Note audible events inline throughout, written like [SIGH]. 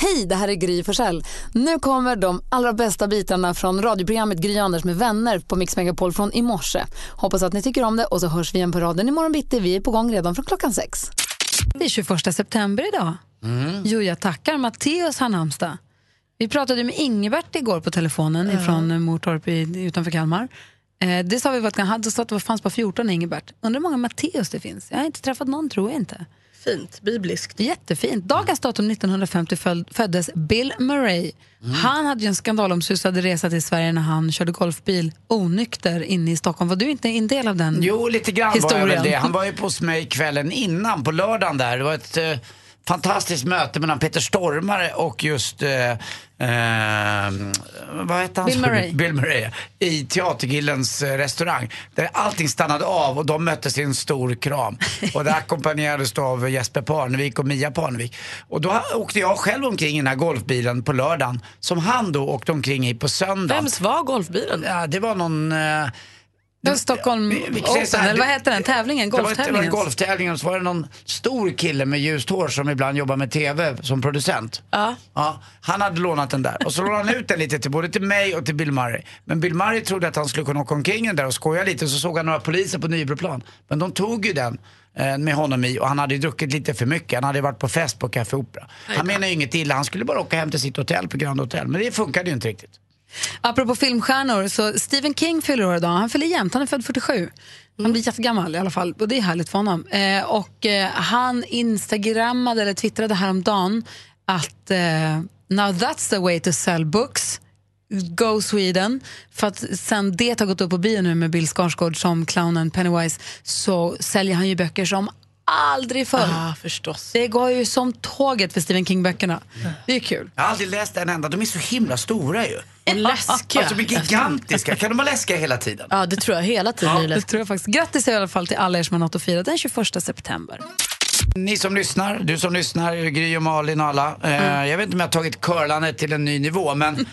Hej, det här är Gry Forssell. Nu kommer de allra bästa bitarna från radioprogrammet Gry Anders med vänner på Mix Megapol från i morse. Hoppas att ni tycker om det och så hörs vi igen på raden imorgon bitti. Vi är på gång redan från klockan sex. Det är 21 september idag. Mm. Jo, jag tackar. Matteus har namnsdag. Vi pratade med Ingebert igår på telefonen mm. från Mortorp utanför Kalmar. Eh, det sa vi var att han hade stått, det fanns bara 14 Ingebert. Undrar hur många Matteus det finns. Jag har inte träffat någon, tror jag inte. Fint, bibliskt. Jättefint. Dagens datum 1950 föddes Bill Murray. Mm. Han hade ju en skandalomsusad resa till Sverige när han körde golfbil onykter inne i Stockholm. Var du inte en del av den Jo, lite grann historien? var jag väl det. Han var ju hos mig kvällen innan, på lördagen där. Det var ett eh, fantastiskt möte mellan Peter Stormare och just eh, Eh, vad heter han? Bill Murray. Bill Murray. I Teatergillens eh, restaurang. Där allting stannade av och de möttes i en stor kram. [LAUGHS] Och det ackompanjerades av Jesper Parnevik och Mia Parnevik. Och då åkte jag själv omkring i den här golfbilen på lördagen. Som han då åkte omkring i på söndagen. Vems var golfbilen? Ja, det var någon... Eh, Stockholm Open, eller vad hette den tävlingen? Golftävlingen? Det var, golftävlingen och så var det någon stor kille med ljust hår som ibland jobbar med TV som producent. Ja. ja. Han hade lånat den där och så lånade han ut den lite till både till mig och till Bill Murray. Men Bill Murray trodde att han skulle kunna åka omkring den där och skoja lite så såg han några poliser på Nybroplan. Men de tog ju den eh, med honom i och han hade ju druckit lite för mycket. Han hade varit på fest på Café Opera. Han menade ju inget illa, han skulle bara åka hem till sitt hotell på Grand Hotel. Men det funkade ju inte riktigt. Apropå filmstjärnor, så Stephen King fyller år idag. Han fyller jämnt, han är född 47. Han blir jättegammal i alla fall och det är härligt för honom. Eh, och eh, han instagrammade eller twittrade häromdagen att eh, now that's the way to sell books. Go Sweden. För att sen det har gått upp på bio nu med Bill Skarsgård som clownen Pennywise så säljer han ju böcker som aldrig förr. Ah, förstås. Det går ju som tåget för Stephen King-böckerna. Det är kul. Jag har aldrig läst en enda. De är så himla stora ju. Och läskiga. Alltså, de är gigantiska. Kan de vara läskiga hela tiden? Ja, det tror jag. Hela tiden ja, det tror jag faktiskt. Grattis i alla fall till alla er som har något att fira den 21 september. Ni som lyssnar, du som lyssnar, Gry och Malin och alla. Eh, mm. jag vet inte om jag har tagit curlandet till en ny nivå men [LAUGHS]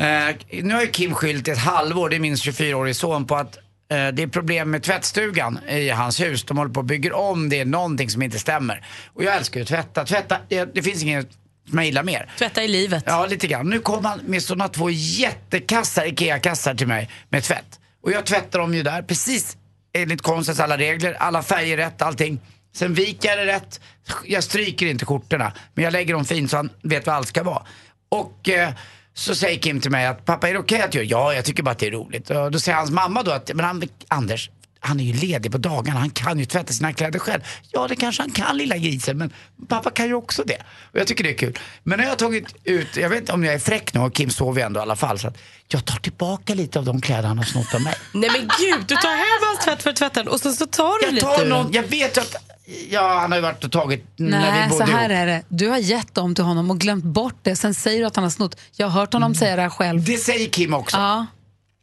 eh, nu har ju Kim skyllt ett halvår, det är min 24-årige son, på att det är problem med tvättstugan i hans hus. De håller på att bygga om, det är någonting som inte stämmer. Och jag älskar ju att tvätta. Tvätta, det, det finns inget som jag gillar mer. Tvätta i livet. Ja, lite grann. Nu kom han med sådana två jättekassar, IKEA-kassar till mig med tvätt. Och jag tvättar dem ju där precis enligt konstens alla regler, alla färger rätt, allting. Sen viker jag det rätt. Jag stryker inte skjortorna, men jag lägger dem fint så han vet vad allt ska vara. Och eh, så säger Kim till mig att pappa är det okej okay att jag Ja, jag tycker bara att det är roligt. Och då säger hans mamma då att, men han, Anders, han är ju ledig på dagarna, han kan ju tvätta sina kläder själv. Ja, det kanske han kan lilla grisen, men pappa kan ju också det. Och jag tycker det är kul. Men när jag har tagit ut, jag vet inte om jag är fräck nu och Kim sover ju ändå i alla fall. Så att jag tar tillbaka lite av de kläder han har snott av mig. Nej men gud, du tar hem hans tvätt för tvätten och sen så tar du jag lite tar någon, Jag vet att Ja, han har ju varit och tagit Nej, när vi bodde så här ihop. är det. Du har gett dem till honom och glömt bort det. Sen säger du att han har snott. Jag har hört honom mm. säga det här själv. Det säger Kim också. Ja.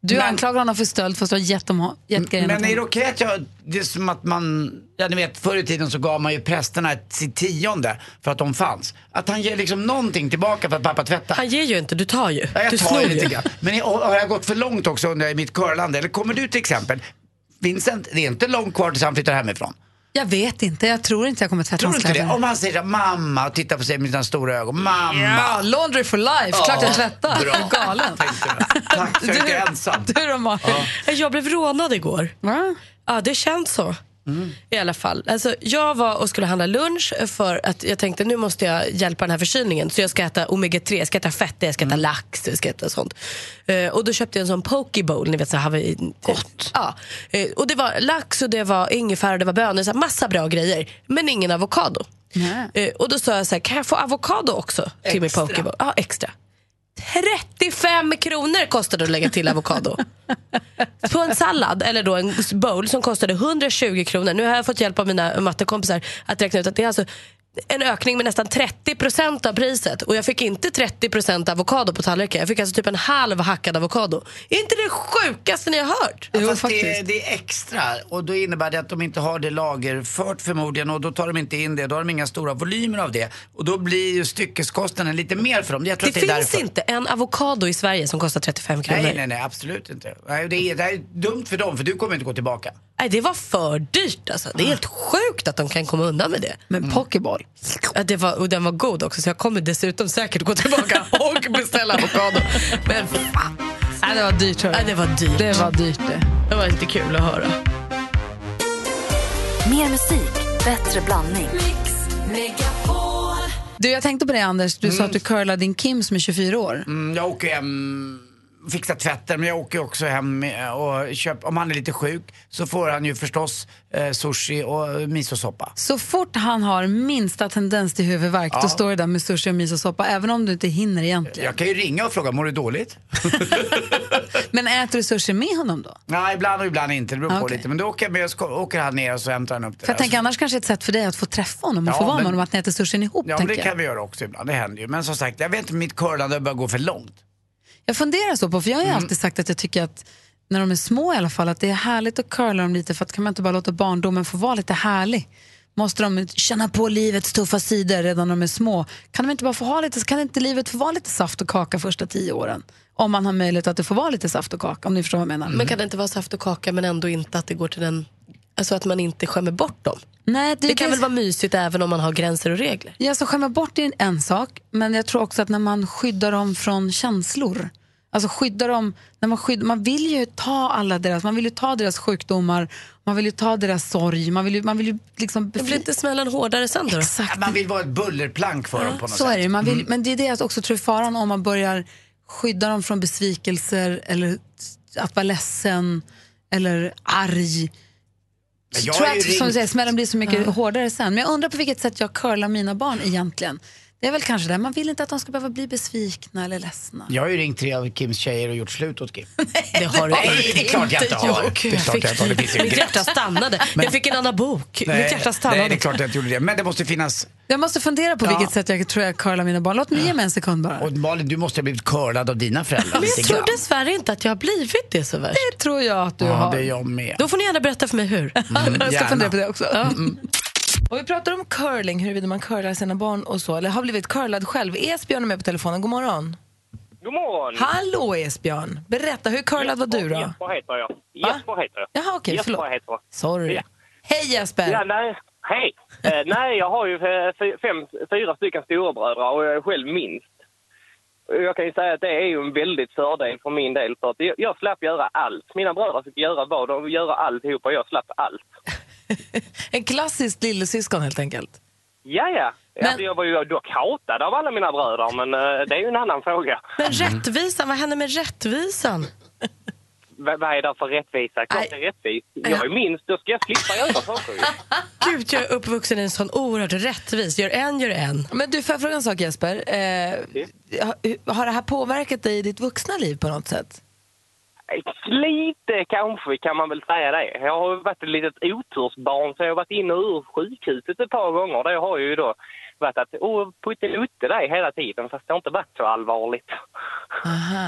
Du men, anklagar honom för stöld fast du har gett, dem, gett grejerna Men är det okej att jag, det är som att man, ja ni vet förr i tiden så gav man ju prästerna sitt tionde för att de fanns. Att han ger liksom någonting tillbaka för att pappa tvättar. Han ger ju inte, du tar ju. Ja, jag du tar ju lite grann. Men har jag gått för långt också under mitt curlande? Eller kommer du till exempel, Vincent, det är inte långt kvar tills han flyttar hemifrån. Jag vet inte, jag tror inte jag kommer tvätta hans kläder. Om han säger mamma och tittar på sig med sina stora ögon. Mamma! Ja, laundry for life, oh, klart jag tvättar. Bra. [LAUGHS] Galen. Tack, för att jag är ensam. Du då Malin? Ja. Jag blev rånad igår. Va? Ja, det känns så. Mm. I alla fall. Alltså, jag var och skulle handla lunch för att jag tänkte nu måste jag hjälpa den här förkylningen. Så jag ska äta omega-3, jag ska äta fett, jag ska äta mm. lax, jag ska äta sånt. Uh, och då köpte jag en sån poke bowl, ni vet så vi, Gott. Ja. Uh, och det var lax och det var ingefära det var bönor, så här, massa bra grejer. Men ingen avokado. Uh, och då sa jag så här, kan jag få avokado också till extra. min poke bowl? Ja, extra. 35 kronor kostade det att lägga till avokado. på en sallad, eller då en bowl som kostade 120 kronor. Nu har jag fått hjälp av mina mattekompisar att räkna ut att det är alltså en ökning med nästan 30% av priset. Och jag fick inte 30% avokado på tallriken. Jag fick alltså typ en halv hackad avokado. Är inte det sjukaste ni har hört? Ja, fast det, det är extra och då innebär det att de inte har det lagerfört förmodligen och då tar de inte in det. Då har de inga stora volymer av det. Och då blir ju styckeskostnaden lite mer för dem. Jag tror Det att det finns därför. inte en avokado i Sverige som kostar 35 kronor. Nej, nej, nej, absolut inte. Nej, det, är, det är dumt för dem för du kommer inte gå tillbaka. Nej, det var för dyrt alltså. Det är helt sjukt att de kan komma undan med det. Men pokéboll. Ja, det var, och den var god också så jag kommer dessutom säkert gå tillbaka [LAUGHS] och beställa avokado. Men fan. Nej, det var dyrt. hörru. Nej, det var dyrt. Det var dyrt det. Det var inte kul att höra. Mer musik, bättre blandning. Du, jag tänkte på det Anders, du sa att du curlade din Kim som är 24 år. Mm, jag åker hem fixar tvätten men jag åker också hem och köper, om han är lite sjuk så får han ju förstås eh, sushi och misosoppa. Så fort han har minsta tendens till huvudvärk, då står det där med sushi och misosoppa, även om du inte hinner egentligen. Jag kan ju ringa och fråga, mår du dåligt? [LAUGHS] Men äter du sushi med honom då? Nej, ibland och ibland inte, det beror på lite. Men då åker jag med, så åker han ner och så hämtar han upp det För jag tänker annars kanske ett sätt för dig att få träffa honom och Ja, få vara med honom, att ni äter sushin ihop. Ja, men det jag. kan vi göra också ibland, det händer ju. Men som sagt, jag vet inte mitt curlande börjar gå för långt. Jag funderar så på, för jag har ju Mm. alltid sagt att jag tycker att när de är små i alla fall, att det är härligt att curla dem lite för att kan man inte bara låta barndomen få vara lite härlig? Måste de känna på livets tuffa sidor redan när de är små? Kan de inte bara få ha lite, kan inte livet få vara lite saft och kaka första tio åren? Om man har möjlighet att det får vara lite saft och kaka, om ni förstår vad jag menar. Men kan det inte vara saft och kaka men ändå inte att det går till den... Alltså att man inte skämmer bort dem. Nej, Det kan väl vara mysigt även om man har gränser och regler? Ja, så skämma bort är en sak, men jag tror också att när man skyddar dem från känslor, alltså skyddar dem, när man, skydd, man vill ju ta alla deras, man vill ju ta deras sjukdomar, man vill ju ta deras sorg, man vill ju, man vill ju liksom Det blir inte smällen hårdare sen då? Exakt, Man vill vara ett bullerplank för dem på något så sätt. är det man vill, Men det är det jag också tror faran om man börjar skydda dem från besvikelser eller att vara ledsen eller arg. Men jag tror jag att som du säger, smällen blir så mycket hårdare sen. Men jag undrar på vilket sätt jag curlar mina barn egentligen. Det är väl kanske det, man vill inte att de ska behöva bli besvikna eller ledsna. Jag har ju ringt tre av Kims tjejer och gjort slut åt Kim. [LAUGHS] Det har du Nej, det är klart jag inte har. gjort. Det är klart jag inte har. Det finns ju en Mitt hjärta stannade. Jag fick en annan bok. Mitt hjärta stannade. nej, det är klart jag inte gjorde det. Men det måste finnas... Jag måste fundera på Ja. vilket sätt jag tror jag curlar mina barn. Låt mig ge mig en sekund bara. Och Malin, du måste ha blivit curlad av dina föräldrar Men jag tror dessvärre inte att jag har blivit det så värst. Det tror jag att du Ja, har. det är jag med. Då får ni gärna berätta för mig hur. [LAUGHS] jag ska gärna. fundera på det också. Och vi pratar om curling, huruvida man curlar sina barn och så, eller har blivit curlad själv. Esbjörn är med på telefonen, god morgon. God morgon! Hallå Esbjörn, berätta, hur curlad var du då? Jesper heter jag. Jesper heter jag. Jaha, okej, Jesper förlåt. heter jag. Sorry. Ja. Hej Jesper! Ja, nej, hej! Eh, nej, jag har ju eh, fem, fyra stycken storebröder och jag är själv minst. Jag kan ju säga att det är ju en väldigt fördel för min del för att jag, jag slapp göra allt. Mina bröder fick göra vad de vill göra alltihop och jag slapp allt. [LAUGHS] En klassisk lillasyskon helt enkelt. Ja, ja. Men- Alltså, jag var ju dock hatad av alla mina bröder men eh, det är ju en annan fråga. Men rättvisan, vad händer med rättvisan? [LAUGHS] V- vad är det för rättvisa? Klart det är rättvist. Jag är minst, då ska jag slippa göra saker. [LAUGHS] Gud, jag är uppvuxen i en sån oerhört rättvis. Gör en, gör en. Men du, får jag fråga en sak Jesper? Eh, har det här påverkat dig i ditt vuxna liv på något sätt? Lite kanske kan man väl säga det. Jag har varit ett litet otursbarn så jag har varit inne och ur sjukhuset ett par gånger. Det har ju då varit att oh, puttelutte dig hela tiden fast det har inte varit så allvarligt. Aha.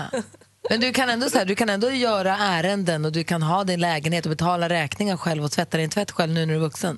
Men du kan ändå så här, du kan ändå göra ärenden och du kan ha din lägenhet och betala räkningar själv och tvätta din tvätt själv nu när du är vuxen.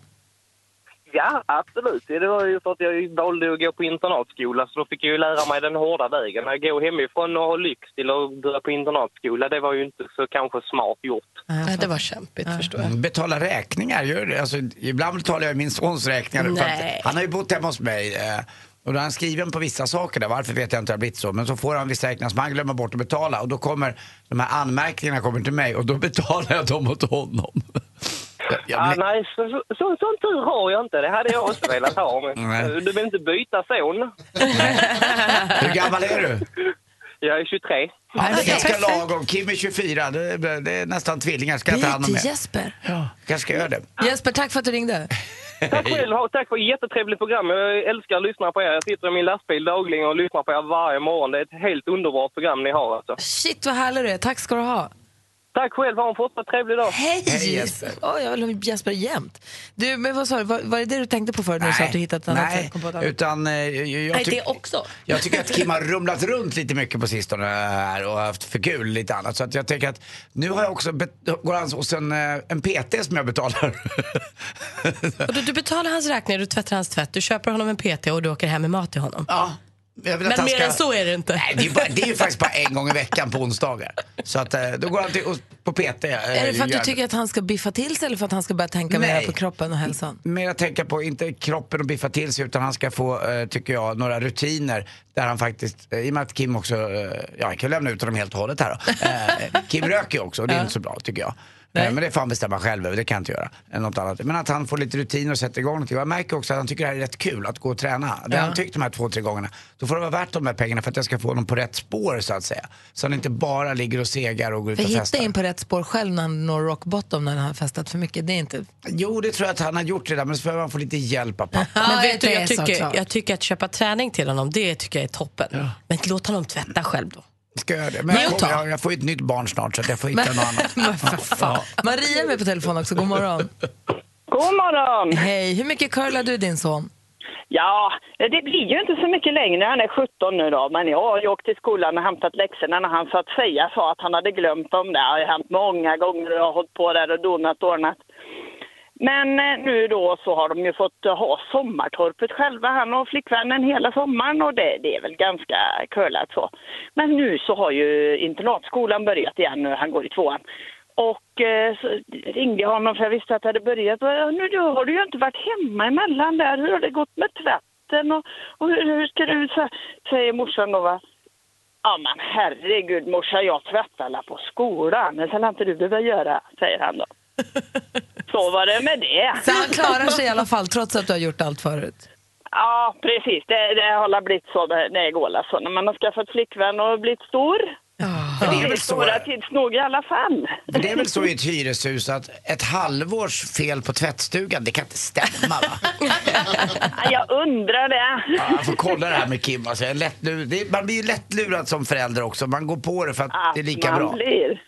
Ja, absolut. Det var ju för att jag valde att gå på internatskola så då fick jag ju lära mig den hårda vägen. Att gå hemifrån och ha lyx till att börja på internatskola, det var ju inte så kanske smart gjort. Nej, det var kämpigt, förstår jag. Mm, Betala räkningar, gör det. Alltså, ibland betalar jag min sons räkningar. Nej. han har ju bott hemma hos mig. Eh, och då är han skriven på vissa saker där. Varför vet jag inte, det har blivit så. Men så får han vissa räkningar som han glömmer bort att betala. Och då kommer de här anmärkningarna kommer till mig och då [LAUGHS] betalar jag dem åt honom. Jag Ja, blir- nej, så, så, så, sån tur har jag inte. Det hade jag också velat ha. [LAUGHS] Men, du vill inte byta son? Hur gammal är du? Jag är 23. Ja, det är ganska lagom. Kim är 24. Det är, det är nästan tvillingar. Ska jag ta hand om det? Jesper. Ja, jag ska göra det. Jesper, tack för att du ringde. [LAUGHS] Tack själv. Tack för ett jättetrevligt program. Jag älskar att lyssna på er. Jag sitter i min lastbil dagligen och lyssnar på er varje morgon. Det är ett helt underbart program ni har alltså. Shit vad härlig du är, tack ska du ha. Tack själv, ha en fortsatt trevlig dag. Hej! Hej, Jesper. Åh, jag vill ha Jesper jämt. Du, men vad sa du, var, var det det du tänkte på förut när du sa att du hittat ett annat nej, sätt? Kom på ett annat? utan eh, jag, jag, Nej, det också. jag tycker att Kim har [LAUGHS] rumlat runt lite mycket på sistone här och haft för kul lite annat. Så att jag tänker att nu har jag också, bet- går han hos en, eh, en PT som jag betalar. Och du, du betalar hans räkningar, du tvättar hans tvätt, du köper honom en PT och du åker hem med mat till honom. ja. Jag Men mer ska- än så är det inte. Nej, det är, ju bara, det är ju faktiskt bara en gång i veckan på onsdagar. Så att eh, då går han till, på PT. eh, Är det för att du tycker att han ska biffa till sig eller för att han ska börja tänka mer på kroppen och hälsan? mer att tänka på, inte kroppen och biffa till sig utan han ska få, eh, tycker jag, några rutiner där han faktiskt, i och med att Kim också, ja han kan lämna ut honom helt och hållet här då. Kim röker ju också och det är inte så bra tycker jag. Eh, Men det får han bestämma själv över, det kan jag inte göra. Eller något annat. Men att han får lite rutiner och sätter igång någonting. Jag märker också att han tycker det här är rätt kul att gå och träna. Det har han tyckt de här två, tre gångerna. Då får det vara värt de här pengarna för att jag ska få honom på rätt spår så att säga. Så han inte bara ligger och segar och går ut För och hitta festar. in på rätt spår själv när han når rock bottom när han har festat för mycket. Det är inte... Jo, det tror jag att han har gjort redan, men så behöver han få lite hjälp av pappa. [LAUGHS] Ja, Men vet du, jag tycker, jag tycker att köpa träning till honom, det tycker jag är toppen. Men låt honom tvätta själv då. Ska jag det? Men jag, jag, jag får ju ett nytt barn snart så jag får hitta något annat. [LAUGHS] Fan. Maria är med på telefon också, god morgon. God morgon! Hej, hur mycket curlar du din son? Ja, det blir ju inte så mycket längre. Han är 17 nu då, men jag har ju åkt till skolan och hämtat läxorna när han så att säga sa att han hade glömt dem där. Det har ju hänt många gånger och jag har hållit på där och donat och ordnat. Men eh, nu då så har de ju fått eh, ha sommartorpet själva, han och flickvännen, hela sommaren och det, det är väl ganska curlat så. Men nu så har ju internatskolan börjat igen nu, han går i tvåan. Och eh, så ringde jag honom för jag visste att det hade börjat. Eh, nu då har du ju inte varit hemma emellan där. Hur har det gått med tvätten? Och, och hur, hur ska du... Så, säger morsan då va. Ja men herregud morsa, jag tvättar på skolan. Det ska inte du behöva göra, säger han då. [LAUGHS] Så var det med det. Så han klarar sig i alla fall trots att du har gjort allt förut? Ja, precis. Det, det har blivit så det, det går alltså. När man har skaffat flickvän och blivit stor. För det är väl så, stora tids nog i alla fall. för det är väl så i ett hyreshus att ett halvårs fel på tvättstugan, det kan inte stämma va? Ja, Jag undrar det. Ja, jag får kolla det här med Kim. Alltså, jag är lätt, det är, man blir ju lättlurad som förälder också. Man går på det för att det är lika man bra. Blir.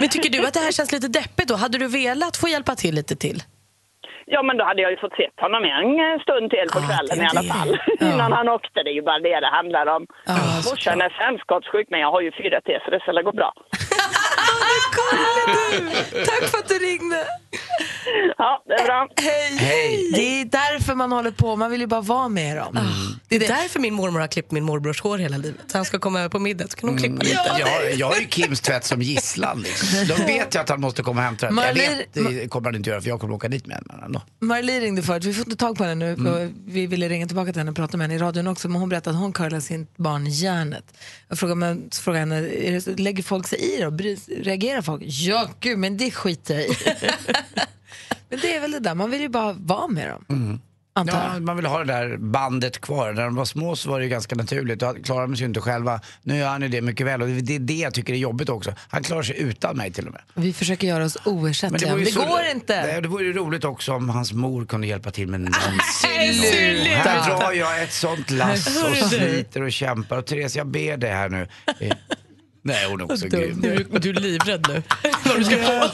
Men tycker du att det här känns lite deppigt då? Hade du velat få hjälpa till lite till? Ja, men då hade jag ju fått sett honom en eh, stund till på Ja, kvällen det i alla fall. [LAUGHS] Ja. Innan han åkte. Det är ju bara det det handlar om. Ja, Morsan är sällskapssjuk, men jag har ju 4T så det ska gå bra. [LAUGHS] Tack för att du ringde! Ja, det är bra. Hej! Hej. Det är därför man håller på, man vill ju bara vara med dem. Det är därför min mormor har klippt min morbrors hår hela livet. Så han ska komma över på middag så kan hon klippa lite. Jag, jag har ju Kims tvätt som gisslan. Liksom. De vet ju att han måste komma och hämta den. Jag Marlene- vet, det kommer han inte göra för jag kommer åka dit med henne. men ändå. Marlie ringde förut, vi får inte tag på henne nu. och Vi ville ringa tillbaka till henne och prata med henne i radion också, men hon berättade att hon curlar sin barn i järnet. Jag frågade, men, så frågade henne, är det, lägger folk sig i bry- Reagerar folk? Ja, gud, men det skiter jag i. [LAUGHS] men det är väl det där, man vill ju bara vara med dem. Antar Ja, man vill ha det där bandet kvar. När de var små så var det ju ganska naturligt. Då klarade de sig inte själva. Nu gör han ju det mycket väl och det är det jag tycker är jobbigt också. Han klarar sig utan mig till och med. Vi försöker göra oss oersättliga. vore Det, så- går inte. Nej, det vore ju roligt också om hans mor kunde hjälpa till med någonting. Sluta. Här drar jag ett sånt lass och sliter och kämpar. Och Therese, jag ber dig här nu. [LAUGHS] Nej, hon är också grym. Du, du är livrädd nu. [LAUGHS] Vad du ska få.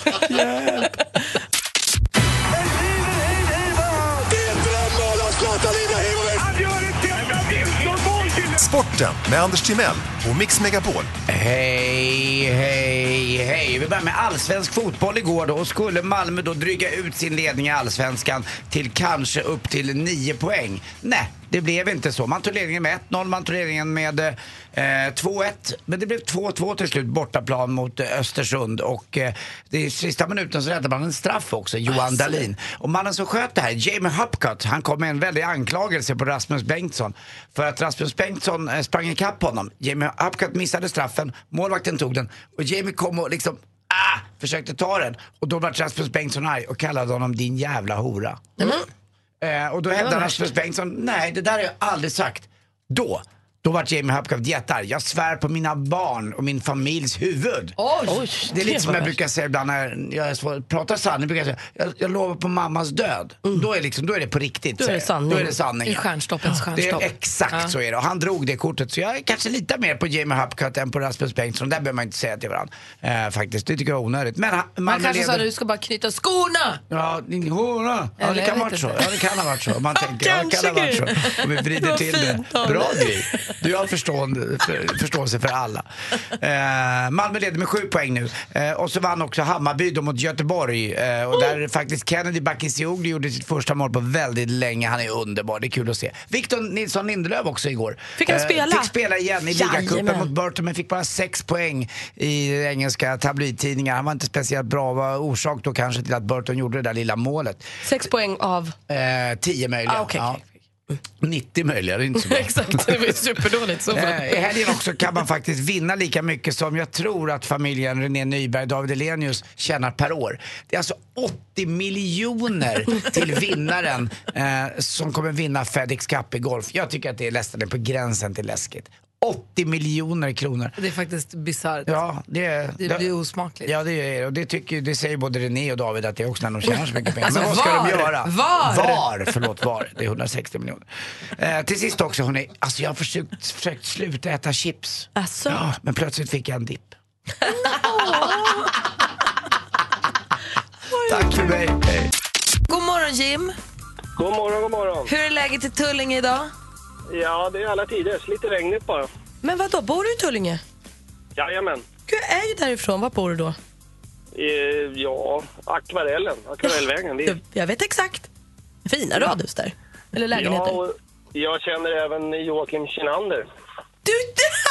Sporten med Anders Timell och Mix Megapol. Hej, hej, hej. Vi börjar med allsvensk fotboll igår då. Och skulle Malmö då dryga ut sin ledning i allsvenskan till kanske upp till 9 poäng? Nej, det blev inte så. Man tog ledningen med 1-0, man tog ledningen med eh, 2-1. Men det blev 2-2 till slut, bortaplan mot eh, Östersund. Och eh, det i sista minuten så räddade man en straff också, Johan Dahlin. Och mannen som sköt det här, Jamie Hupcott, han kom med en väldig anklagelse på Rasmus Bengtsson. För att Rasmus Bengtsson eh, sprang ikapp honom. Jamie Hupcott missade straffen, målvakten tog den och Jamie kom och liksom ah, försökte ta den. Och då var Rasmus Bengtsson arg och kallade honom din jävla hora. Eh, och då hävdade Rasmus Bengtsson, nej det där har jag aldrig sagt. Då, Då vart Jamie Hupcraft jättearg. Jag svär på mina barn och min familjs huvud. Oj, Det är lite det som var jag brukar säga ibland när jag pratar sanning. Brukar jag, säga, jag, jag lovar på mammas död. Då, är liksom, då är det på riktigt. Då är det sanning. Då är det sanning. I stjärnstoppens Det stjärnstopp. är exakt så är det. Och han drog det kortet. Så jag kanske litar mer på Jamie Hupcraft än på Rasmus Bengtsson. Där behöver man inte säga till varandra. Eh, faktiskt. Det tycker jag är onödigt. Men han, Man kanske sa leder- att du ska bara knyta skorna. Ja, din hora. Ja, det kan ha varit så. Ja, det kan ha varit så. Man tänker, ja, det kan ha varit så. Och vi Det vrider var till det. Bra dig. Du har förstående, för, förståelse för alla. Eh, Malmö leder med sju poäng nu. Eh, och så vann också Hammarby då mot Göteborg. Eh, och där faktiskt Kennedy Bakircioglu gjorde sitt första mål på väldigt länge. Han är underbar, det är kul att se. Victor Nilsson Lindelöf också igår. Fick han spela? Fick spela igen i ligacupen mot Burton men fick bara sex poäng i engelska tabloidtidningar. Han var inte speciellt bra. var orsak då kanske till att Burton gjorde det där lilla målet. Sex poäng av... Eh, 10 möjliga. Ah, okej, ja. 90 möjliga, det är inte så [LAUGHS] bra. Exakt, det var superdåligt. Så I helgen också kan man faktiskt vinna lika mycket som jag tror att familjen René Nyberg och David Elenius tjänar per år. Det är alltså 80 miljoner till vinnaren eh, som kommer vinna FedEx Cup i golf. Jag tycker att det är nästan på gränsen till läskigt. 80 miljoner kronor. Det är faktiskt bisarrt. Ja, det, Det blir osmakligt. Ja, det, är, och det, tycker, det säger både René och David att det är också när de tjänar så mycket pengar. Alltså, Men vad ska var? de göra? Var? Var! Förlåt, var. Det är 160 miljoner. Eh, till sist också, hörni, alltså jag har försökt, försökt sluta äta chips. Alltså? Ja, men plötsligt fick jag en dipp. [LAUGHS] Tack för mig. God morgon Jim. God morgon, god morgon. Hur är läget i Tullinge idag? Ja, det är alla tider. Lite regnigt bara. Men vad då bor du i Tullinge? Jajamän. Jag är ju därifrån. Var bor du då? Eh, ja, Akvarellen. Akvarellvägen. Det är- Jag, jag vet exakt. Fina radhus där. Eller lägenheter. Ja, och jag känner även Joakim Kinander. Du, du [LAUGHS]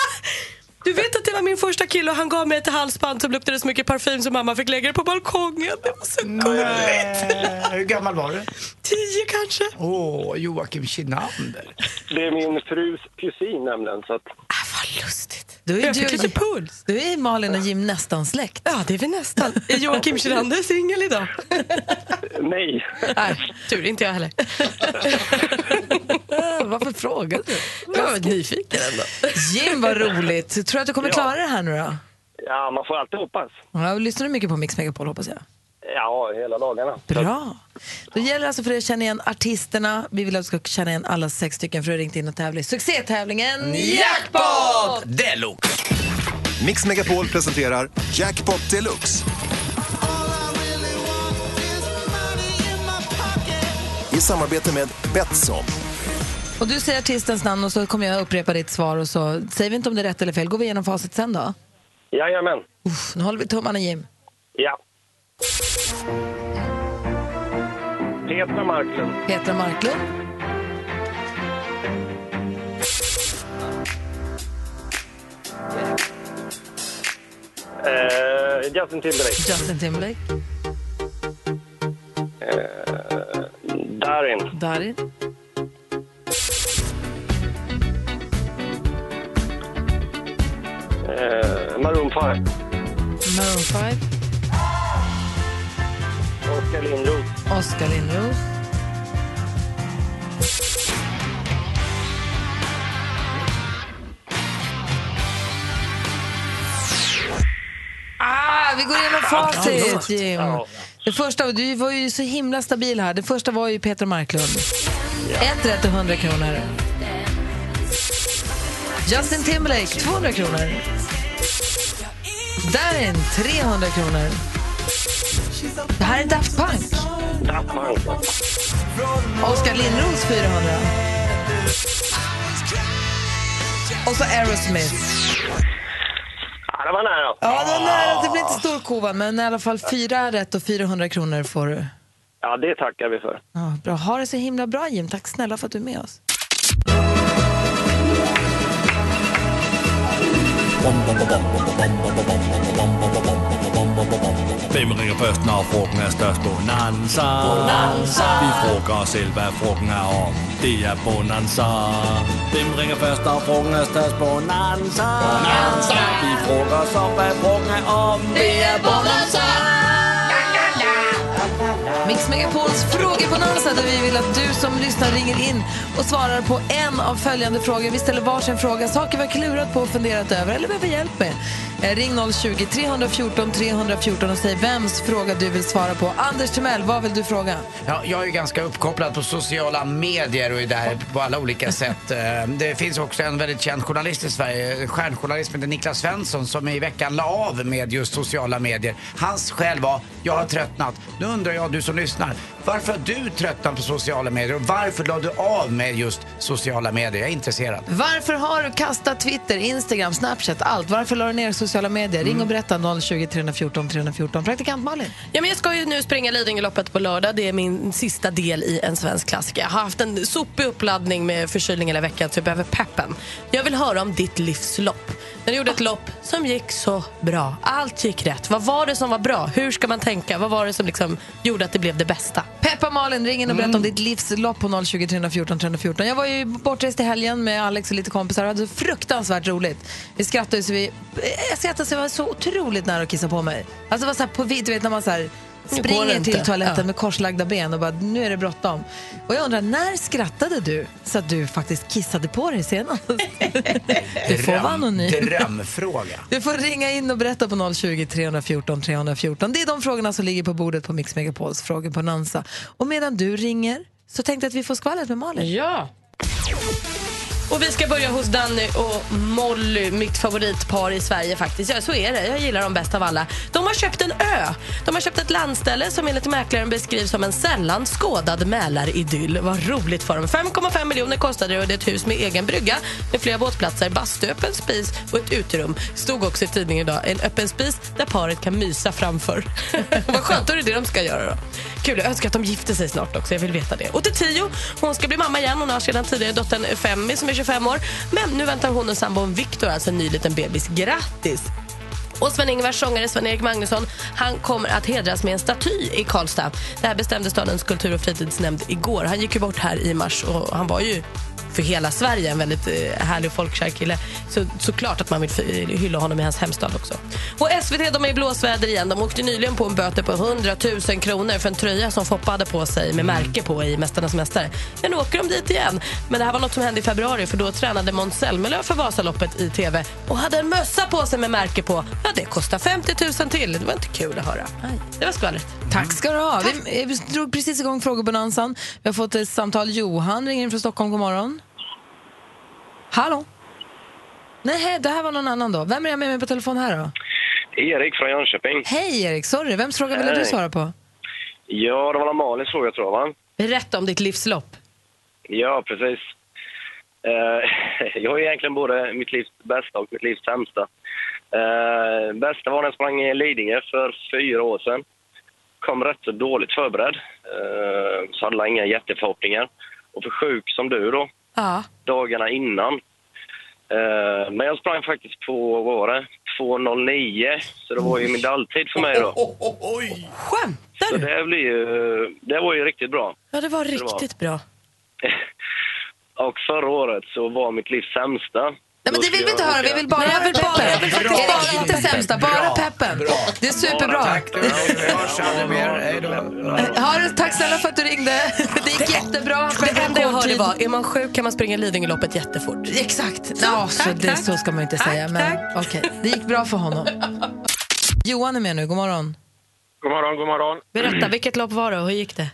vet att det var min första kille och han gav mig ett halsband som luktade så mycket parfym så mamma fick lägga det på balkongen. Det var så gulligt. Hur gammal var du? Tio kanske. Åh, Joakim Kinander. Det är min frus kusin nämligen. Så att, Ah, vad lustigt. Du är, Jag fick du, lite puls. du är Malin och Jim nästan släkt. Ja, det är vi nästan. [LAUGHS] Är Joakim Kinander singel idag? nej. Nej, tur inte jag heller. [LAUGHS] Varför frågar du? Jag var nyfiken ändå. Jim, vad roligt. Tror du att du kommer klara det här nu då? Ja, man får alltid hoppas. Ja, lyssnar du mycket på Mix Megapol hoppas jag? Ja, hela dagarna. Bra. Då gäller det alltså för dig att känna igen artisterna. Vi vill att du ska känna igen alla sex stycken för har ringt in och tävlat i succétävlingen Jackpot! Deluxe. Mix Megapol presenterar Jackpot Deluxe. I samarbete med Betsson. Och du säger artistens namn och så kommer jag upprepa ditt svar och så säger vi inte om det är rätt eller fel. Går vi igenom facit sen då? Jajamän. Uff, nu håller vi tummarna Jim. Ja. Petra Marklund. Petra Marklund, Eh, Justin Timberlake. Justin Timberlake, Eh, Darin. Darin, Eh, Maroon 5. Maroon 5, Oskar Lindroth. Oskar Lindros, Ah, vi går igenom facit, Jim. Det första, du var ju så himla stabil här. Det första var ju Petra Marklund. Ett rätt och 100 kronor. Justin Timberlake, 200 kronor. Darin, 300 kronor. Det här är Daft Punk. Daft Punk. Oskar Lindros, 400. Och så Aerosmith. Ja, det var nära. Ja, det, var nära. det blir inte stor kova, men i alla fall fyra rätt och 400 kronor får du. Ja, det tackar vi för. Ja, bra. Ha det så himla bra, Jim. Tack snälla för att du är med oss. Hvem ringer først, når frugten er størst? Bonanza. Bonanza. Vi frugger os selv, hvad frugten er om. Det er Bonanza. Hvem ringer først, når frugten er størst? Bonanza. Bonanza. Vi frugger os om, hvad frugten er om. Det er Bonanza. Mix Megapols frågebonanza där vi vill att du som lyssnar ringer in och svarar på en av följande frågor. Vi ställer varsin fråga, saker vi har klurat på och funderat över eller behöver hjälp med. Eh, ring 020 314 314 och säg vems fråga du vill svara på. Anders Timell, vad vill du fråga? Ja, jag är ganska uppkopplad på sociala medier och är där på alla olika sätt. Eh, det finns också en väldigt känd journalist i Sverige, stjärnjournalist med Niklas Svensson som i veckan la av med just sociala medier. Hans skäl var, jag har tröttnat. Nu undrar jag, du som lyssnar, varför har du tröttnat på sociala medier och varför la du av med just sociala medier? Jag är intresserad. Varför har du kastat Twitter, Instagram, Snapchat, allt? Varför la du ner sociala medier? Ring och berätta 020 314 314. Praktikant Malin? Ja, men jag ska ju nu springa Lidingöloppet på lördag. Det är min sista del i en svensk klassiker. Jag har haft en sopig uppladdning med förkylning hela veckan så jag behöver peppen. Jag vill höra om ditt livslopp. När du gjorde ett lopp som gick så bra. Allt gick rätt. Vad var det som var bra? Hur ska man tänka? Vad var det som liksom gjorde att det blev det bästa? Peppa Malin, ring in och berätta om ditt livslopp på 020 314 314. Jag var ju bortrest i helgen med Alex och lite kompisar och hade fruktansvärt roligt. Vi skrattade så vi... Jag skrattade så jag var så otroligt nära att kissa på mig. Alltså det var så här på vid, du vet när man så här springer till toaletten Ja. med korslagda ben och bara nu är det bråttom. Och jag undrar, när skrattade du så att du faktiskt kissade på dig senast? [LAUGHS] du får vara anonym. Drömfråga. Du får ringa in och berätta på 020 314 314. Det är de frågorna som ligger på bordet på Mix Megapols frågor på Nansa. Och medan du ringer så tänkte jag att vi får skvallret med Malin. Ja. Och vi ska börja hos Danny och Molly, mitt favoritpar i Sverige faktiskt. Ja, så är det. Jag gillar dem bäst av alla. De har köpt en ö. De har köpt ett landställe som enligt mäklaren beskrivs som en sällan skådad Mälaridyll. Vad roligt för dem. 5,5 miljoner kostade det och det är ett hus med egen brygga med flera båtplatser, bastu, öppen spis och ett uterum. Stod också i tidningen idag. En öppen spis där paret kan mysa framför. [LAUGHS] Vad skönt, då är det det de ska göra då. Kul, jag önskar att de gifter sig snart också. Jag vill veta det. Och till Tio, hon ska bli mamma igen. Hon har sedan tidigare dottern Femmi som är 25 år. Men nu väntar hon och sambon Viktor alltså en ny liten bebis. Grattis! Och Sven-Ingvars sångare Sven-Erik Magnusson han kommer att hedras med en staty i Karlstad. Det här bestämde stadens kultur och fritidsnämnd igår. Han gick ju bort här i mars och han var ju för hela Sverige en väldigt eh, härlig och folkkär kille. Så såklart att man vill hylla honom i hans hemstad också. Och SVT de är i blåsväder igen. De åkte nyligen på en böter på 100 000 kronor för en tröja som Foppa hade på sig med märke på i Mästarnas mästare. Men nu åker de dit igen. Men det här var något som hände i februari för då tränade Måns Zelmerlöw för Vasaloppet i TV och hade en mössa på sig med märke på. Ja, det kostar 50 000 till. Det var inte kul att höra. Det var skvallret. Tack ska du ha. Vi, vi drog precis igång frågebonanzan. Vi har fått ett samtal. Johan ringer in från Stockholm. God morgon. Hallå? Nej, det här var någon annan då. Vem är jag med mig på telefon här då? Erik från Jönköping. Hej Erik, sorry. Vems fråga ville du svara på? Ja, det var Malins fråga tror jag va? Berätta om ditt livslopp. Ja, precis. Eh, [LAUGHS] jag har egentligen både mitt livs bästa och mitt livs sämsta. Eh, bästa var när jag sprang i Lidingö för fyra år sedan. Kom rätt så dåligt förberedd. Eh, så hade jag inga jätteförhoppningar. Och för sjuk som du då, Ja. dagarna innan. Eh, men jag sprang faktiskt på, vad var det, 2.09. Så det var ju medaljtid för mig då. Skämtar Så det, blir ju, det var ju riktigt bra. Ja, det var Det var. riktigt bra. [LAUGHS] Och förra året så var mitt livs sämsta. Nej, men det vill vi inte höra. Vi vill bara höra peppen. Jag vill bara inte sämsta, bara peppen. Det är superbra. Hörs aldrig mer. Ha tack snälla för att du ringde. [LAUGHS] Det gick jättebra. Det enda jag hörde var, är man sjuk kan man springa Lidingöloppet jättefort. Exakt. Ja, så, det, så ska man inte säga. Men okej, det gick bra för honom. [LAUGHS] Johan är med nu. God morgon. God morgon, god morgon. Berätta, vilket lopp var det och hur gick det?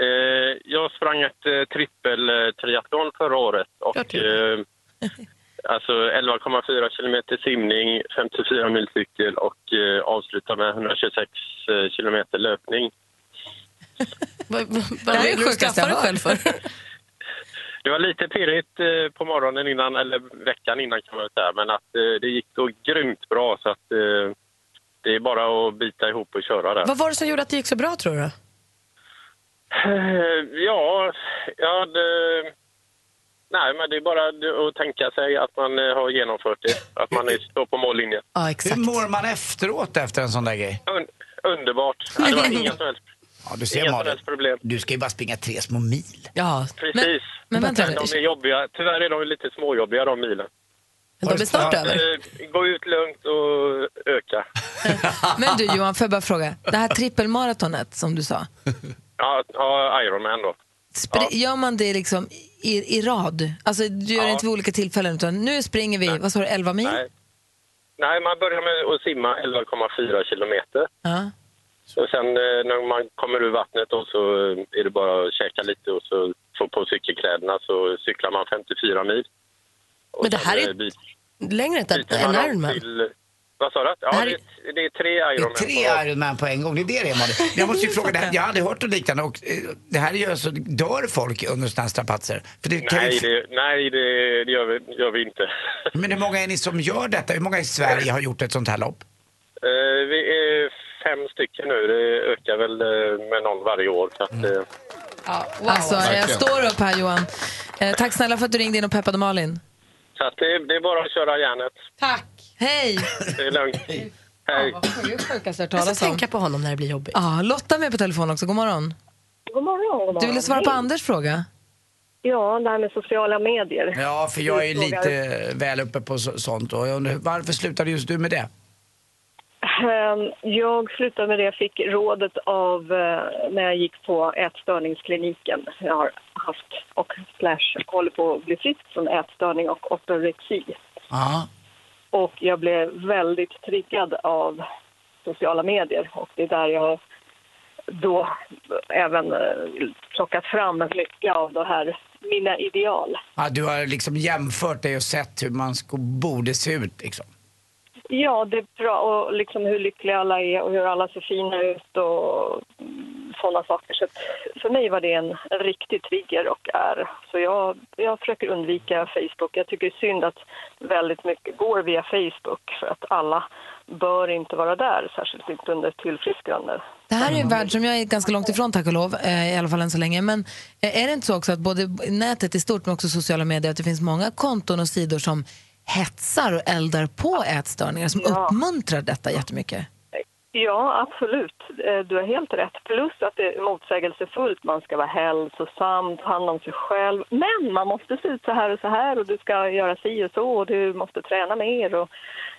Eh, jag sprang ett eh, trippel-triathlon förra året. Och, eh, [LAUGHS] alltså 11,4 kilometer simning, 54 mil cykel och eh, avsluta med 126 eh, kilometer löpning. [LAUGHS] Vad Det är du sjukaste jag själv för? Det var lite pirrigt eh, på morgonen innan, eller veckan innan kan man säga, men att eh, det gick så grymt bra så att eh, det är bara att bita ihop och köra där. Vad var det som gjorde att det gick så bra tror du? Ja, ja det, nej, men det är bara att tänka sig att man eh, har genomfört det. Att man är- står på mållinjen. Ja, Hur mår man efteråt efter en sån där grej? Un, underbart. Ja, det var inga som helst, [LAUGHS] Ja, du ser Malin. Du ska ju bara springa tre små mil. Ja. Precis. men vänta nu. de är jobbiga. Tyvärr är de lite småjobbiga de milen. Men de är snart över. Eh, Gå ut lugnt och öka. [LAUGHS] Men du Johan, får jag bara fråga. Det här trippelmaratonet som du sa, Ja, ja Ironman då. Spr- gör man det liksom i, i rad? Alltså du gör det Ja. inte vid olika tillfällen utan nu springer vi, vad sa du, 11 mil? Nej. Nej, man börjar med att simma 11,4 kilometer. Ja. Och sen eh, när man kommer ur vattnet då, så eh, är det bara att käka lite och så få på cykelkläderna så cyklar man 54 mil. Och Men det här är eh, byt- längre än Ironman. till- Vad sa du? Ja, det, är- det är tre Det Ironman. är tre Ironman på en gång, det är det det är. Malin. Jag måste ju fråga, det här, jag aldrig hört något liknande och eh, det här är ju alltså, dör folk under sådana här strapatser? Det Nej, ju, det, nej det, det gör, vi, gör vi inte. [LAUGHS] Men hur många är ni som gör detta? Hur många i Sverige har gjort ett sånt här lopp? Eh, vi är fem stycken nu. Det ökar väl eh, med någon varje år. Så att, eh, Alltså jag står upp här Johan. Eh, tack snälla för att du ringde in och peppade Malin. så att det, det är bara att köra järnet. Tack! Hej! Det är lugnt. Hej. Sjukaste hört Jag ska tänka på honom när det blir jobbigt. Ja, Lotta är med på telefon också, god morgon. God morgon, god morgon. Du ville svara på Hej. Anders fråga? Ja, det här med sociala medier. Ja, för jag är lite väl uppe på så, sånt och jag undrar, varför slutade just du med det? Ehm, Jag slutade med det. Jag fick rådet av eh, när jag gick på ätstörningskliniken. Jag har haft och slash håller på att bli frisk från ätstörning och ortorexi. Ja. Och jag blev väldigt triggad av sociala medier och det är där jag då även eh, plockat fram mycket av det här, mina ideal. Ja, du har liksom jämfört dig och sett hur man sko- borde se ut liksom. Ja, det är bra. Och liksom hur lyckliga alla är och hur alla ser fina ut och sådana saker. Så för mig var det en, en riktig trigger och är. Så jag, jag försöker undvika Facebook. Jag tycker det är synd att väldigt mycket går via Facebook för att alla bör inte vara där, särskilt inte under tillfrisknande. Det här är en värld som jag är ganska långt ifrån tack och lov, eh, i alla fall än så länge. Men eh, är det inte så också att både nätet i stort men också sociala medier, att det finns många konton och sidor som hetsar och eldar på ätstörningar, som Ja. uppmuntrar detta jättemycket? Ja, absolut. Eh, du har helt rätt. Plus att det är motsägelsefullt. Man ska vara hälsosam, ta hand om sig själv. Men man måste se ut så här och så här och du ska göra si och så och du måste träna mer och,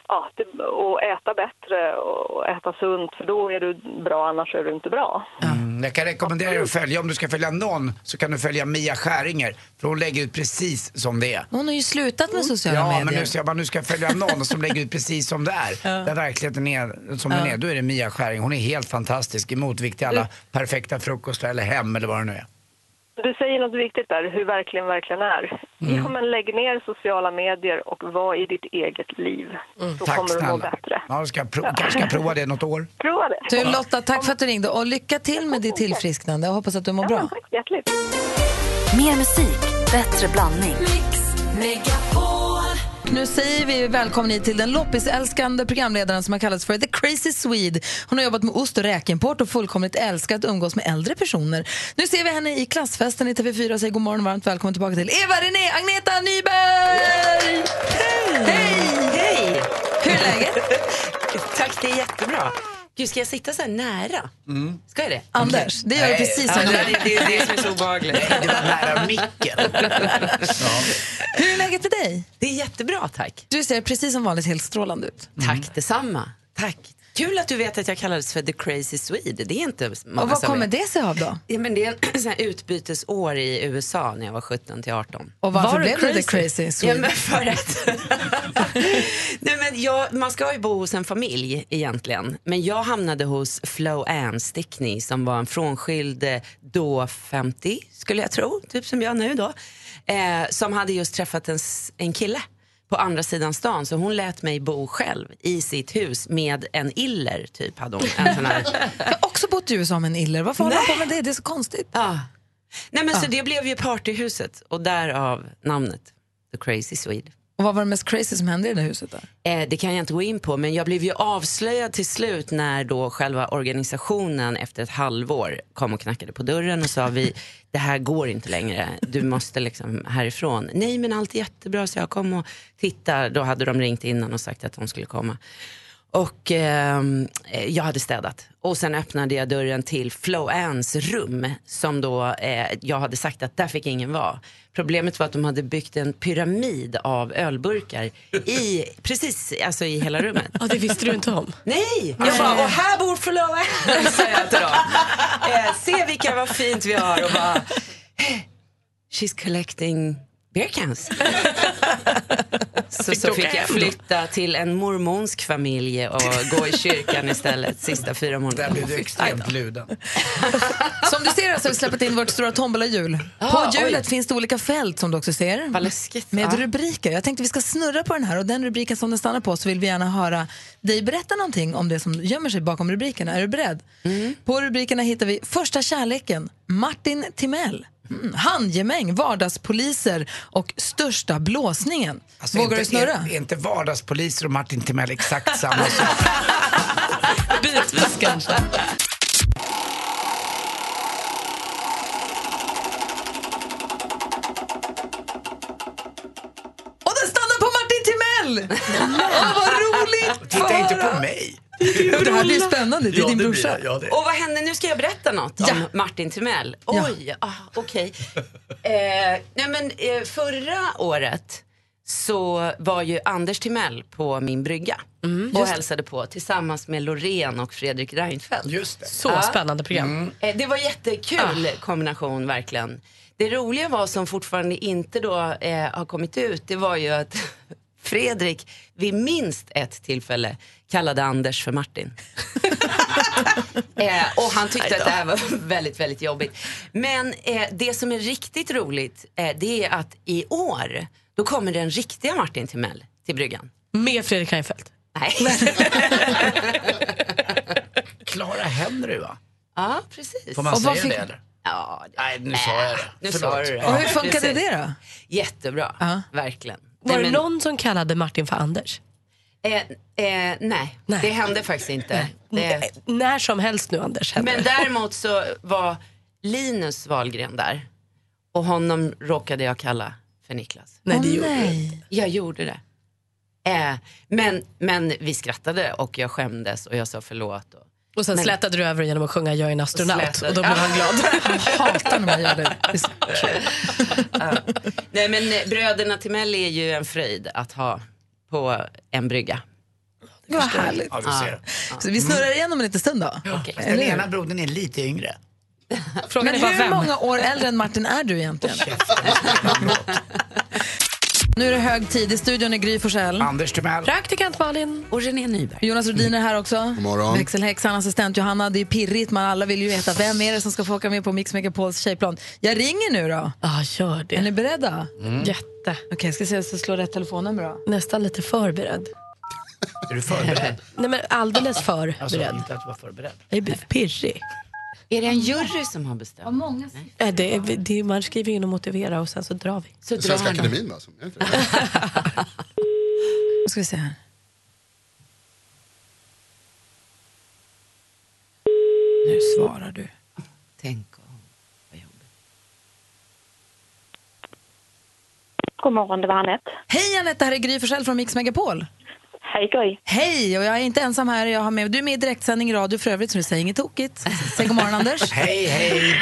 ja, det, och äta bättre och äta sunt för då är du bra, annars är du inte bra. Mm, jag kan rekommendera dig att följa, om du ska följa någon så kan du följa Mia Skäringer. För hon lägger ut precis som det är. Hon har ju slutat med sociala Ja, medier. men nu, jag bara, nu ska jag följa någon som lägger ut precis som det är. Där verkligheten är som den Ja. är. Då är det Mia Skäring. Hon är helt fantastisk i motvikt till alla perfekta frukostar eller hem eller vad det nu är. Du säger något viktigt där, hur verkligen verkligen är. Mm. Ja, men lägg ner sociala medier och var i ditt eget liv. Så Tack kommer du må snälla. bättre. Ja, då ska jag prova, kanske ska prova det något år. Prova det. Du Lotta, tack för att du ringde och lycka till med ditt tillfrisknande. Jag hoppas att du mår bra. Tack hjärtligt. Mer musik, bättre blandning. Nu säger vi välkommen hit till den loppisälskande programledaren som har kallats för The Crazy Swede. Hon har jobbat med ost och räkimport och fullkomligt älskat att umgås med äldre personer. Nu ser vi henne i klassfesten i TV4 och säger god morgon och varmt välkommen tillbaka till Eva René Agneta Nyberg! Hej! Hej! Hur är läget? Tack, det är jättebra. Gud, ska jag sitta så här nära? Ska jag det? Anders, det gör du precis Ja, som det, du är- det är det som är så obehagligt. [LAUGHS] Det var nära micken. Hur är läget med dig? Det är jättebra, tack. Du ser precis som vanligt helt strålande ut. Tack detsamma. Tack. Kul att du vet att jag kallades för the crazy Swede. Det är inte många Och vad kommer det sig av då? Ja, men det är en [CLEARS THROAT] sån här utbytesår i USA när jag var 17 till 18. Och varför Var blev du the crazy Swede? Ja, men för att... [LAUGHS] Nej, men jag, man ska ju bo hos en familj egentligen. Men jag hamnade hos Flo Ann Stickney som var en frånskild eh, då 50, skulle jag tro, typ som jag nu då. Eh, som hade just träffat en, en kille på andra sidan stan. Så hon lät mig bo själv i sitt hus med en iller, typ. Hade hon. En här... [LAUGHS] Jag har också bott i USA med en iller. Varför håller man på med det? Det är så konstigt. Ja. Nej, men Ja. Så det blev ju partyhuset och därav namnet The Crazy Swede. Och vad var det mest crazy som hände i det där huset? Då? Eh, det kan jag inte gå in på, men jag blev ju avslöjad till slut när då själva organisationen efter ett halvår kom och knackade på dörren och sa vi, det här går inte längre, du måste liksom härifrån. Nej men allt är jättebra, så jag kom och tittade, då hade de ringt innan och sagt att de skulle komma. Och ehm, eh, jag hade städat. Och sen öppnade jag dörren till Flo Anns rum. Som då, eh, jag hade sagt att där fick ingen vara. Problemet var att de hade byggt en pyramid av ölburkar i, [LAUGHS] precis alltså i hela rummet. Ja, det visste du inte om. Nej! Jag bara, och här bor Flo Ann, säger jag till dem. Eh, se vilka vad fint vi har. Och bara, "Eh, She's collecting beer cans. [LAUGHS] Så, Fick så fick jag flytta till en mormonsk familj och gå i kyrkan istället sista fyra månaderna. Där blev du extremt luden. [LAUGHS] Som du ser har vi släppt in vårt stora tombola-hjul. Ah, På hjulet oj. finns det olika fält som du också ser. Vad läskigt. Med Ja. rubriker. Jag tänkte vi ska snurra på den här och den rubriken som den stannar på så vill vi gärna höra dig berätta någonting om det som gömmer sig bakom rubrikerna. Är du beredd? Mm. På rubrikerna hittar vi Första kärleken, Martin Timell. Mm. Handgemäng, vardagspoliser och största blåsningen. Alltså, Vågar du inte, snurra? Är, är inte vardagspoliser och Martin Timell exakt samma [LAUGHS] sak? Bitvis kanske. Och den stannar på Martin Timell! Åh, vad roligt! Få Titta inte höra. på mig. Det här blir spännande, det är din brorsa. Och vad hände? Nu ska jag berätta något om Martin Timell. Oj, ah, okej. Eh, nej men eh, förra året så var ju Anders Timell på min brygga och just det. hälsade på tillsammans med Loreen och Fredrik Reinfeldt. Just det. Så spännande program. Eh, Det var jättekul kombination verkligen. Det roliga var som fortfarande inte då eh, har kommit ut, det var ju att Fredrik vid minst ett tillfälle kallade Anders för Martin. [LAUGHS] eh, och han tyckte att det här var väldigt, väldigt jobbigt. Men eh, det som är riktigt roligt, eh, det är att i år, då kommer den riktiga Martin Timell till bryggan. Med Fredrik Reinfeldt. Nej. [LAUGHS] Clara Henry va? ja, precis. Får man Och vad säga fick- det eller? Ja, det- Nej, nu sa jag det. Nu sa du det. Och hur funkade Precis. det då? Jättebra, Ja. verkligen. Var Nej, det men- någon som kallade Martin för Anders? Eh, eh, nej, det hände faktiskt inte. Det, När som helst nu Anders hände. men däremot så var Linus Wahlgren där och honom råkade jag kalla för Niklas. Nej, det Åh, gjorde nej. Jag gjorde det. Eh, men, men vi skrattade och jag skämdes och jag sa förlåt. Och, Och sen Men- slätade du över genom att sjunga Jag är en astronaut Slätade. och då blev han glad. [LAUGHS] Jag hatar när man gör det. det. är så kul. [LAUGHS] nej men eh, bröderna Timell är ju en fröjd att ha på en brygga. Gud, vad härligt. Ja, du ser. Så vi snurrar igen om en liten stund då. Okej. Den ena brodern är lite yngre. Frågan Men är bara hur vem. många år äldre än Martin är du egentligen? [LAUGHS] Nu är det hög tid. I studion är Gry Forssell. Anders Timell. Praktikant Malin. Och René Nyberg. Jonas Rhodin är här också. morgon. Växelhäxan, assistent Johanna. Det är pirrigt, men alla vill ju veta vem är det som ska få åka med på Mix Megapols tjejplan. Jag ringer nu då. Ja, gör det. Är ni beredda? Jätte. Okej, jag ska se så slå rätt telefonnummer då. Nästan lite förberedd. Är du förberedd? Nej men alldeles för Alltså, inte att du var förberedd. Jag är pirrig. Är det en jury som har bestämt? många Äh, Det, är- det, man skriver in och motiverar och sen så drar vi. Så drar Svenska han. Akademin va? Som är inte det? Då ska vi se här. Nu svarar du. Tänk om. Vad jobbigt. God morgon, det var Anette. Hej Anette, det här är Gry Forssell från Mix Megapol. Hej Gry. Hej, och jag är inte ensam här. Jag har med, du är med i direktsändning i radio för övrigt, så du säger inget tokigt. Säg god morgon Anders. [LAUGHS] Hej, hej.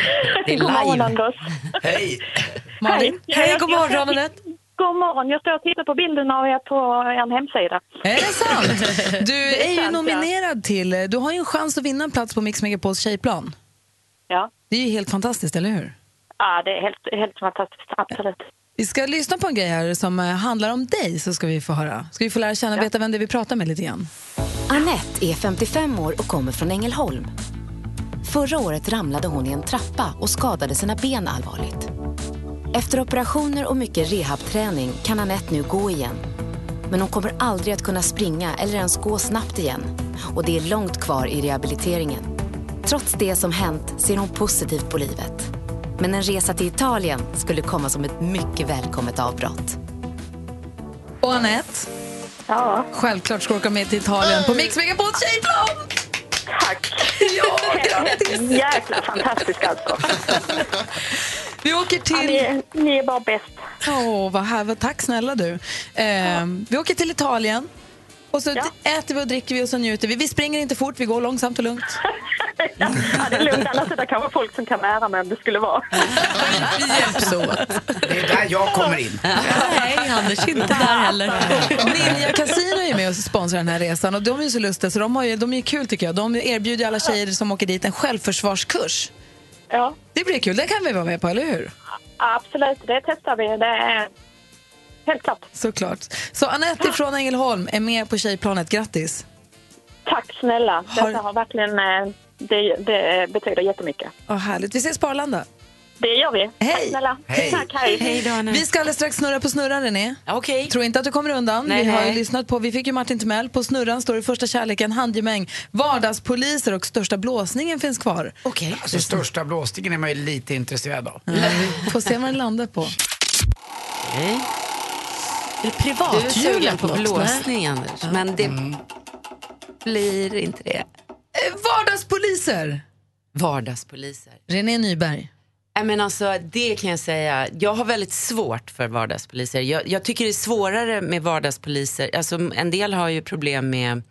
Det är God morgon live. Anders. Hej. Malin. Ja, Hej, jag- god morgon Anette. God morgon, jag står och tittar på bilden av er på er hemsida. Är det sant? [LAUGHS] Du Det är är ju sant, ja. nominerad till, du har ju en chans att vinna en plats på Mix Megapols tjejplan. Ja, Det är ju helt fantastiskt, eller hur? ja det är helt, helt fantastiskt, absolut. Vi ska lyssna på en grej här som eh, handlar om dig, så ska vi få höra. Ska vi få lära känna, veta vem det är vi pratar med lite grann. Annette är 55 år och kommer från Ängelholm. Förra året ramlade hon i en trappa och skadade sina ben allvarligt. Efter operationer och mycket rehabträning kan Annette nu gå igen. Men hon kommer aldrig att kunna springa eller ens gå snabbt igen. Och det är långt kvar i rehabiliteringen. Trots det som hänt ser hon positivt på livet. Men en resa till Italien skulle komma som ett mycket välkommet avbrott. Och Anette, Ja, självklart ska du åka med till Italien på Mix Megapols tjejplan! tack. Ja, grattis! Jäkla fantastiskt alltså. Vi åker Ja, till... ni, ni är bara bäst. Åh, vad här, vad, tack snälla du. Eh, vi åker till Italien Och så äter vi och dricker vi och så njuter vi. Vi springer inte fort, vi går långsamt och lugnt. [LAUGHS] Ja, det är lugnt. Annars är det kanske folk som kan ära mig om det skulle vara. Vi hjälps [LAUGHS] åt. Det är där jag kommer in. Nej, Anders inte där heller. Ninja Casino är med och sponsrar den här resan och de är ju så lustiga så de, har ju, de är kul tycker jag. De erbjuder alla tjejer som åker dit en självförsvarskurs. Ja. Det blir kul, det kan vi vara med på, eller hur? Absolut, det testar vi. Det är helt klart. Såklart. Så Anette [GASPS] från Ängelholm är med på tjejplanet, grattis! Tack snälla. Detta har verkligen... eh, Det, det betyder jättemycket. Vad härligt. Vi ses på Arlanda. Det gör vi. Tack snälla. Tack, hej. Vi ska alldeles strax snurra på snurran, René. Okej. Tror inte att du kommer undan. Nej, vi har ju nej. lyssnat på, vi fick ju Martin Timell. På snurran står det första kärleken, handgemäng, vardagspoliser och största blåsningen finns kvar. Okej. Alltså största blåsningen är man ju lite intresserad av. Vi får se vad den landar på. Är det Du är privathjulet sugen på något? blåsning, Anders. Men det blir inte det. Eh, Vardagspoliser! Vardagspoliser. René Nyberg. Nej, Men alltså, det kan jag säga. Jag har väldigt svårt för vardagspoliser. Jag, jag tycker det är svårare med vardagspoliser. Alltså, en del har ju problem med,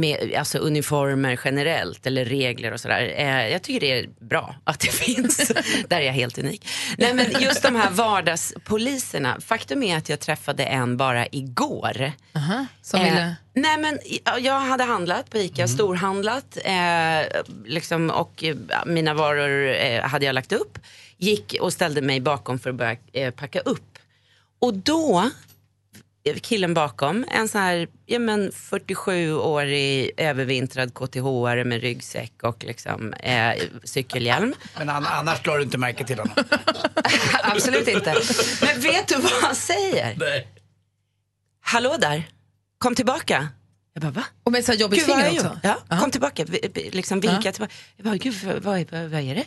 med alltså, uniformer generellt eller regler och sådär. Eh, jag tycker det är bra att det [LAUGHS] finns. Där är jag helt unik. Nej, men just de här vardagspoliserna. Faktum är att jag träffade en bara igår. Aha, som Eh, ville... Nej men ja, jag hade handlat på ICA, storhandlat eh, liksom, och eh, mina varor eh, hade jag lagt upp. Gick och ställde mig bakom för att börja packa upp. Och då, killen bakom, en sån här ja, men 47-årig övervintrad KTH-are med ryggsäck och liksom, eh, cykelhjälm. Men an- annars slår du inte märke till honom. [LAUGHS] Absolut inte. Men vet du vad han säger? Nej. Hallå där, kom tillbaka. Jag bara, va? Och med så här jobbigt finger jag också. Ja, kom tillbaka. Vi- vi- Liksom vinka Ja. tillbaka. Jag bara, gud, vad, vad, vad, vad är det?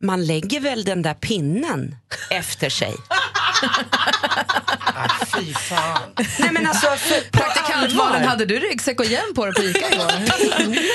Man lägger väl den där pinnen efter sig. [LAUGHS] Fy fan. Nej men alltså, för, Praktikantmalen, hade du ryggsäck och hjälm på dig på ICA igår?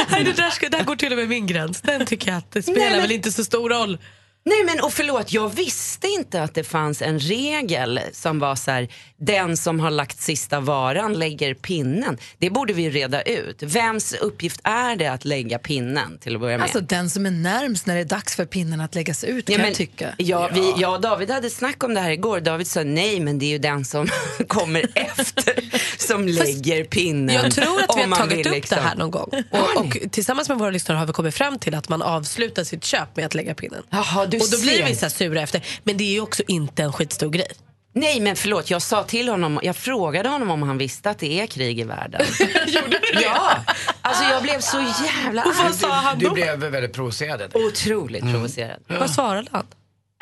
[LAUGHS] Nej, det där, ska, där går till och med min gräns. Den tycker jag att det spelar Nej, men- väl inte så stor roll. Nej men och förlåt, jag visste inte att det fanns en regel som var så här, den som har lagt sista varan lägger pinnen. Det borde vi reda ut. Vems uppgift är det att lägga pinnen till att börja med? Alltså den som är närmst när det är dags för pinnen att läggas ut kan Ja, men, jag tycka. Ja, vi, jag och David hade snack om det här igår. David sa nej, men det är ju den som [LAUGHS] kommer efter som lägger pinnen. Jag tror att vi har tagit upp liksom- det här någon gång. Och, och tillsammans med våra lyssnare har vi kommit fram till att man avslutar sitt köp med att lägga pinnen. Jaha, du och då blir ser. vissa sura efter. Men det är ju också inte en skitstor grej. Nej, men förlåt, jag sa till honom, jag frågade honom om han visste att det är krig i världen. [LAUGHS] Gjorde du det? Ja, alltså jag blev så jävla Och vad arg. sa han Du då? blev väldigt provocerad. Otroligt provocerad. Vad svarade han?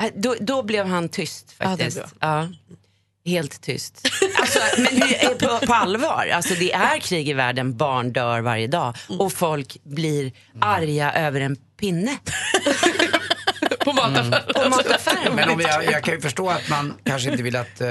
Äh, Då, då blev han tyst faktiskt. Ja, helt tyst. Alltså, men hur, på, på allvar, alltså, det är krig i världen, barn dör varje dag och folk blir arga över en pinne. [LAUGHS] På mataffären. På mataffären. Men om jag, jag kan ju förstå att man kanske inte vill att eh,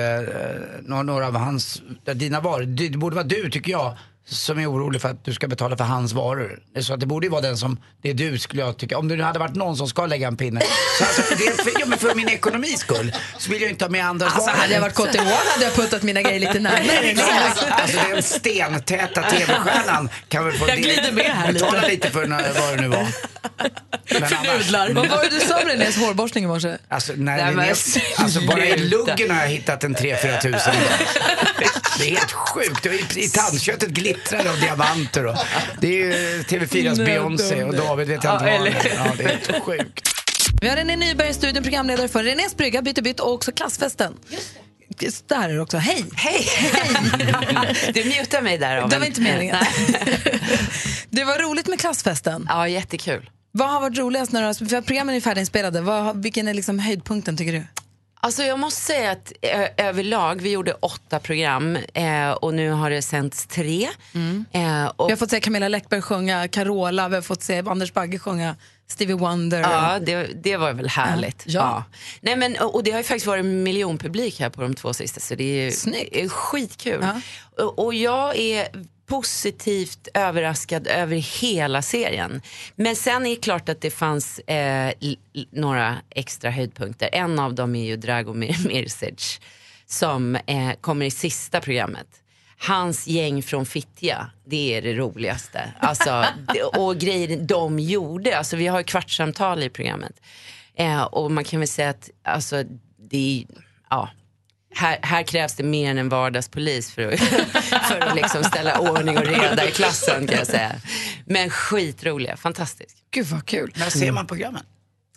några, några av hans, dina varor, det, borde vara du tycker jag, som är orolig för att du ska betala för hans varor. Är Så att det borde ju vara den som, det är du skulle jag tycka. Om det nu hade varit någon som ska lägga en pinne. Så alltså, det, för, ja, men för min ekonomis skull så vill jag inte ha med andras Alltså varor. hade jag varit KTH hade jag puttat mina grejer lite närmare. [LAUGHS] Exakt. Alltså den stentäta tv-stjärnan kan väl få Jag glider med här lite. betala lite för när- vad det nu var. Men annars- Vad var det du sa om Renés hårborstning i morse? Alltså, Nej, när men alltså bara i luggen har jag hittat en 3-4 tusen. Det är helt sjukt. I, I tandköttet glittrar det av diamanter. Och, det är ju TV4s Nej, Beyoncé och. David vet jag inte Ja, vad eller-. Ja, det är helt sjukt. Vi har René Nyberg i studion, programledare för Renés brygga, Bytt och bytt och också klassfesten. Just Där är det också. Hej! Hej! Du mutar mig där. av Det var inte meningen. [LAUGHS] Det var roligt med klassfesten. Ja, jättekul. Vad har varit roligast när du för programmen är färdiginspelade. Vad, vilken är liksom höjdpunkten tycker du? Alltså jag måste säga att ö, överlag, vi gjorde åtta program eh, och nu har det sänts tre. Eh, och, Vi har fått se Camilla Läckberg sjunga Carola, vi har fått se Anders Bagge sjunga Stevie Wonder. Ja, det, det var väl härligt. Ja. Ja. Nej, men, och det har ju faktiskt varit miljonpublik här på de två sista så det är, Snyggt. är skitkul. Ja. Och, och jag är positivt överraskad över hela serien. Men sen är det klart att det fanns eh, några extra höjdpunkter. En av dem är ju Dragomir Mirsic som eh, kommer i sista programmet. Hans gäng från Fittja, det är det roligaste. Alltså, och grejer de gjorde, alltså vi har ju kvartssamtal i programmet. Eh, och man kan väl säga att alltså, det är, ja, här, här krävs det mer än en vardagspolis för att, [LAUGHS] för att liksom ställa ordning och reda i klassen kan jag säga. Men skitroliga, fantastiskt. Gud vad kul. När ser man programmen?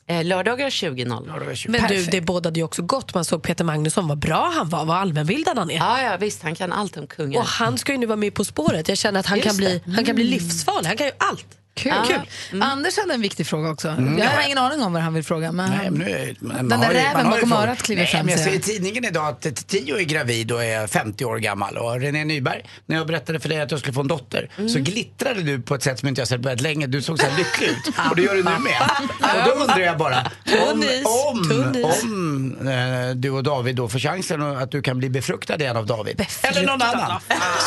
Eh, lördagar 20.00. Men du, det bådade ju också gott. Man såg Peter Magnusson, vad bra han var, vad allmänbildad han är. Ja, ja, visst, han kan allt om kungen. Och han ska ju nu vara med På spåret. Jag känner att han, Just kan bli, han kan bli Mm. livsfarlig. Han kan ju allt. Kul. Kul. Anders hade en viktig fråga också. Mm. Jag har ingen aning om vad han vill fråga. Men Nej, nu man Den där ju- räven bakom örat kliver fram, Jag ser i tidningen idag att Tio är gravid och är 50 år gammal. Och René Nyberg, när jag berättade för dig att jag skulle få en dotter så glittrade du på ett sätt som inte jag sett på länge. Du såg så här lycklig ut. [LAUGHS] Och det gör du nu med. Och då undrar jag bara, om, om, Tunnis. om eh, du och David då får chansen att du kan bli befruktad igen av David. Eller någon annan.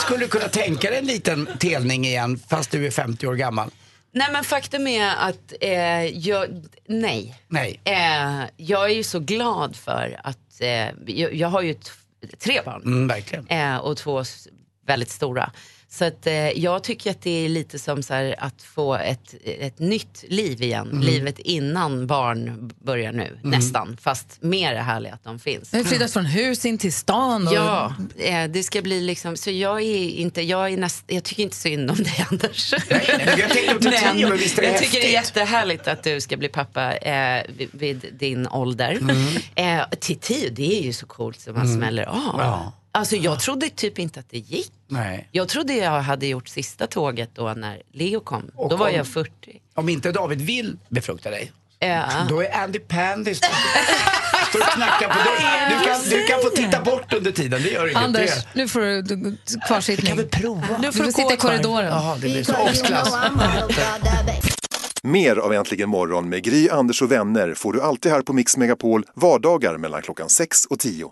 Skulle du kunna tänka dig en liten telning igen fast du är 50 år gammal? Nej men faktum är att eh, jag, nej. Nej. Eh, jag är ju så glad för att, eh, jag, jag har ju tre barn. Mm, verkligen. Eh, och två väldigt stora. Så att, eh, jag tycker att det är lite som så att få ett, ett nytt liv igen. Mm. Livet innan barn börjar nu, nästan. Fast mer det härliga att de finns. Har flyttat från hus in till stan. Och... Ja, eh, det ska bli liksom, så jag är inte, jag är näst, jag tycker inte synd om dig [LAUGHS] Anders. nej, men jag tänkte tio, men visst är det jag tycker det är häftigt? jättehärligt att du ska bli pappa eh, vid, vid din ålder. Eh, till tio, det är ju så coolt som man Mm. smäller av. Ja. Alltså jag trodde typ inte att det gick. Nej. Jag trodde jag hade gjort sista tåget då när Leo kom. Och då var om- jag 40. Om inte David vill befrukta dig, Ja. då är Andy Pandy står [LAUGHS] står och knackar på dörren. Du kan, du kan få titta bort under tiden, det gör inget. Anders, Det- nu får du, du kvarsittning. kan vi prova? Du får, sitta i korridoren. Jaha, det blir så obsklass. Mer av Äntligen morgon med Gry, Anders och vänner får du alltid här på Mix Megapol vardagar mellan klockan 6 och 10.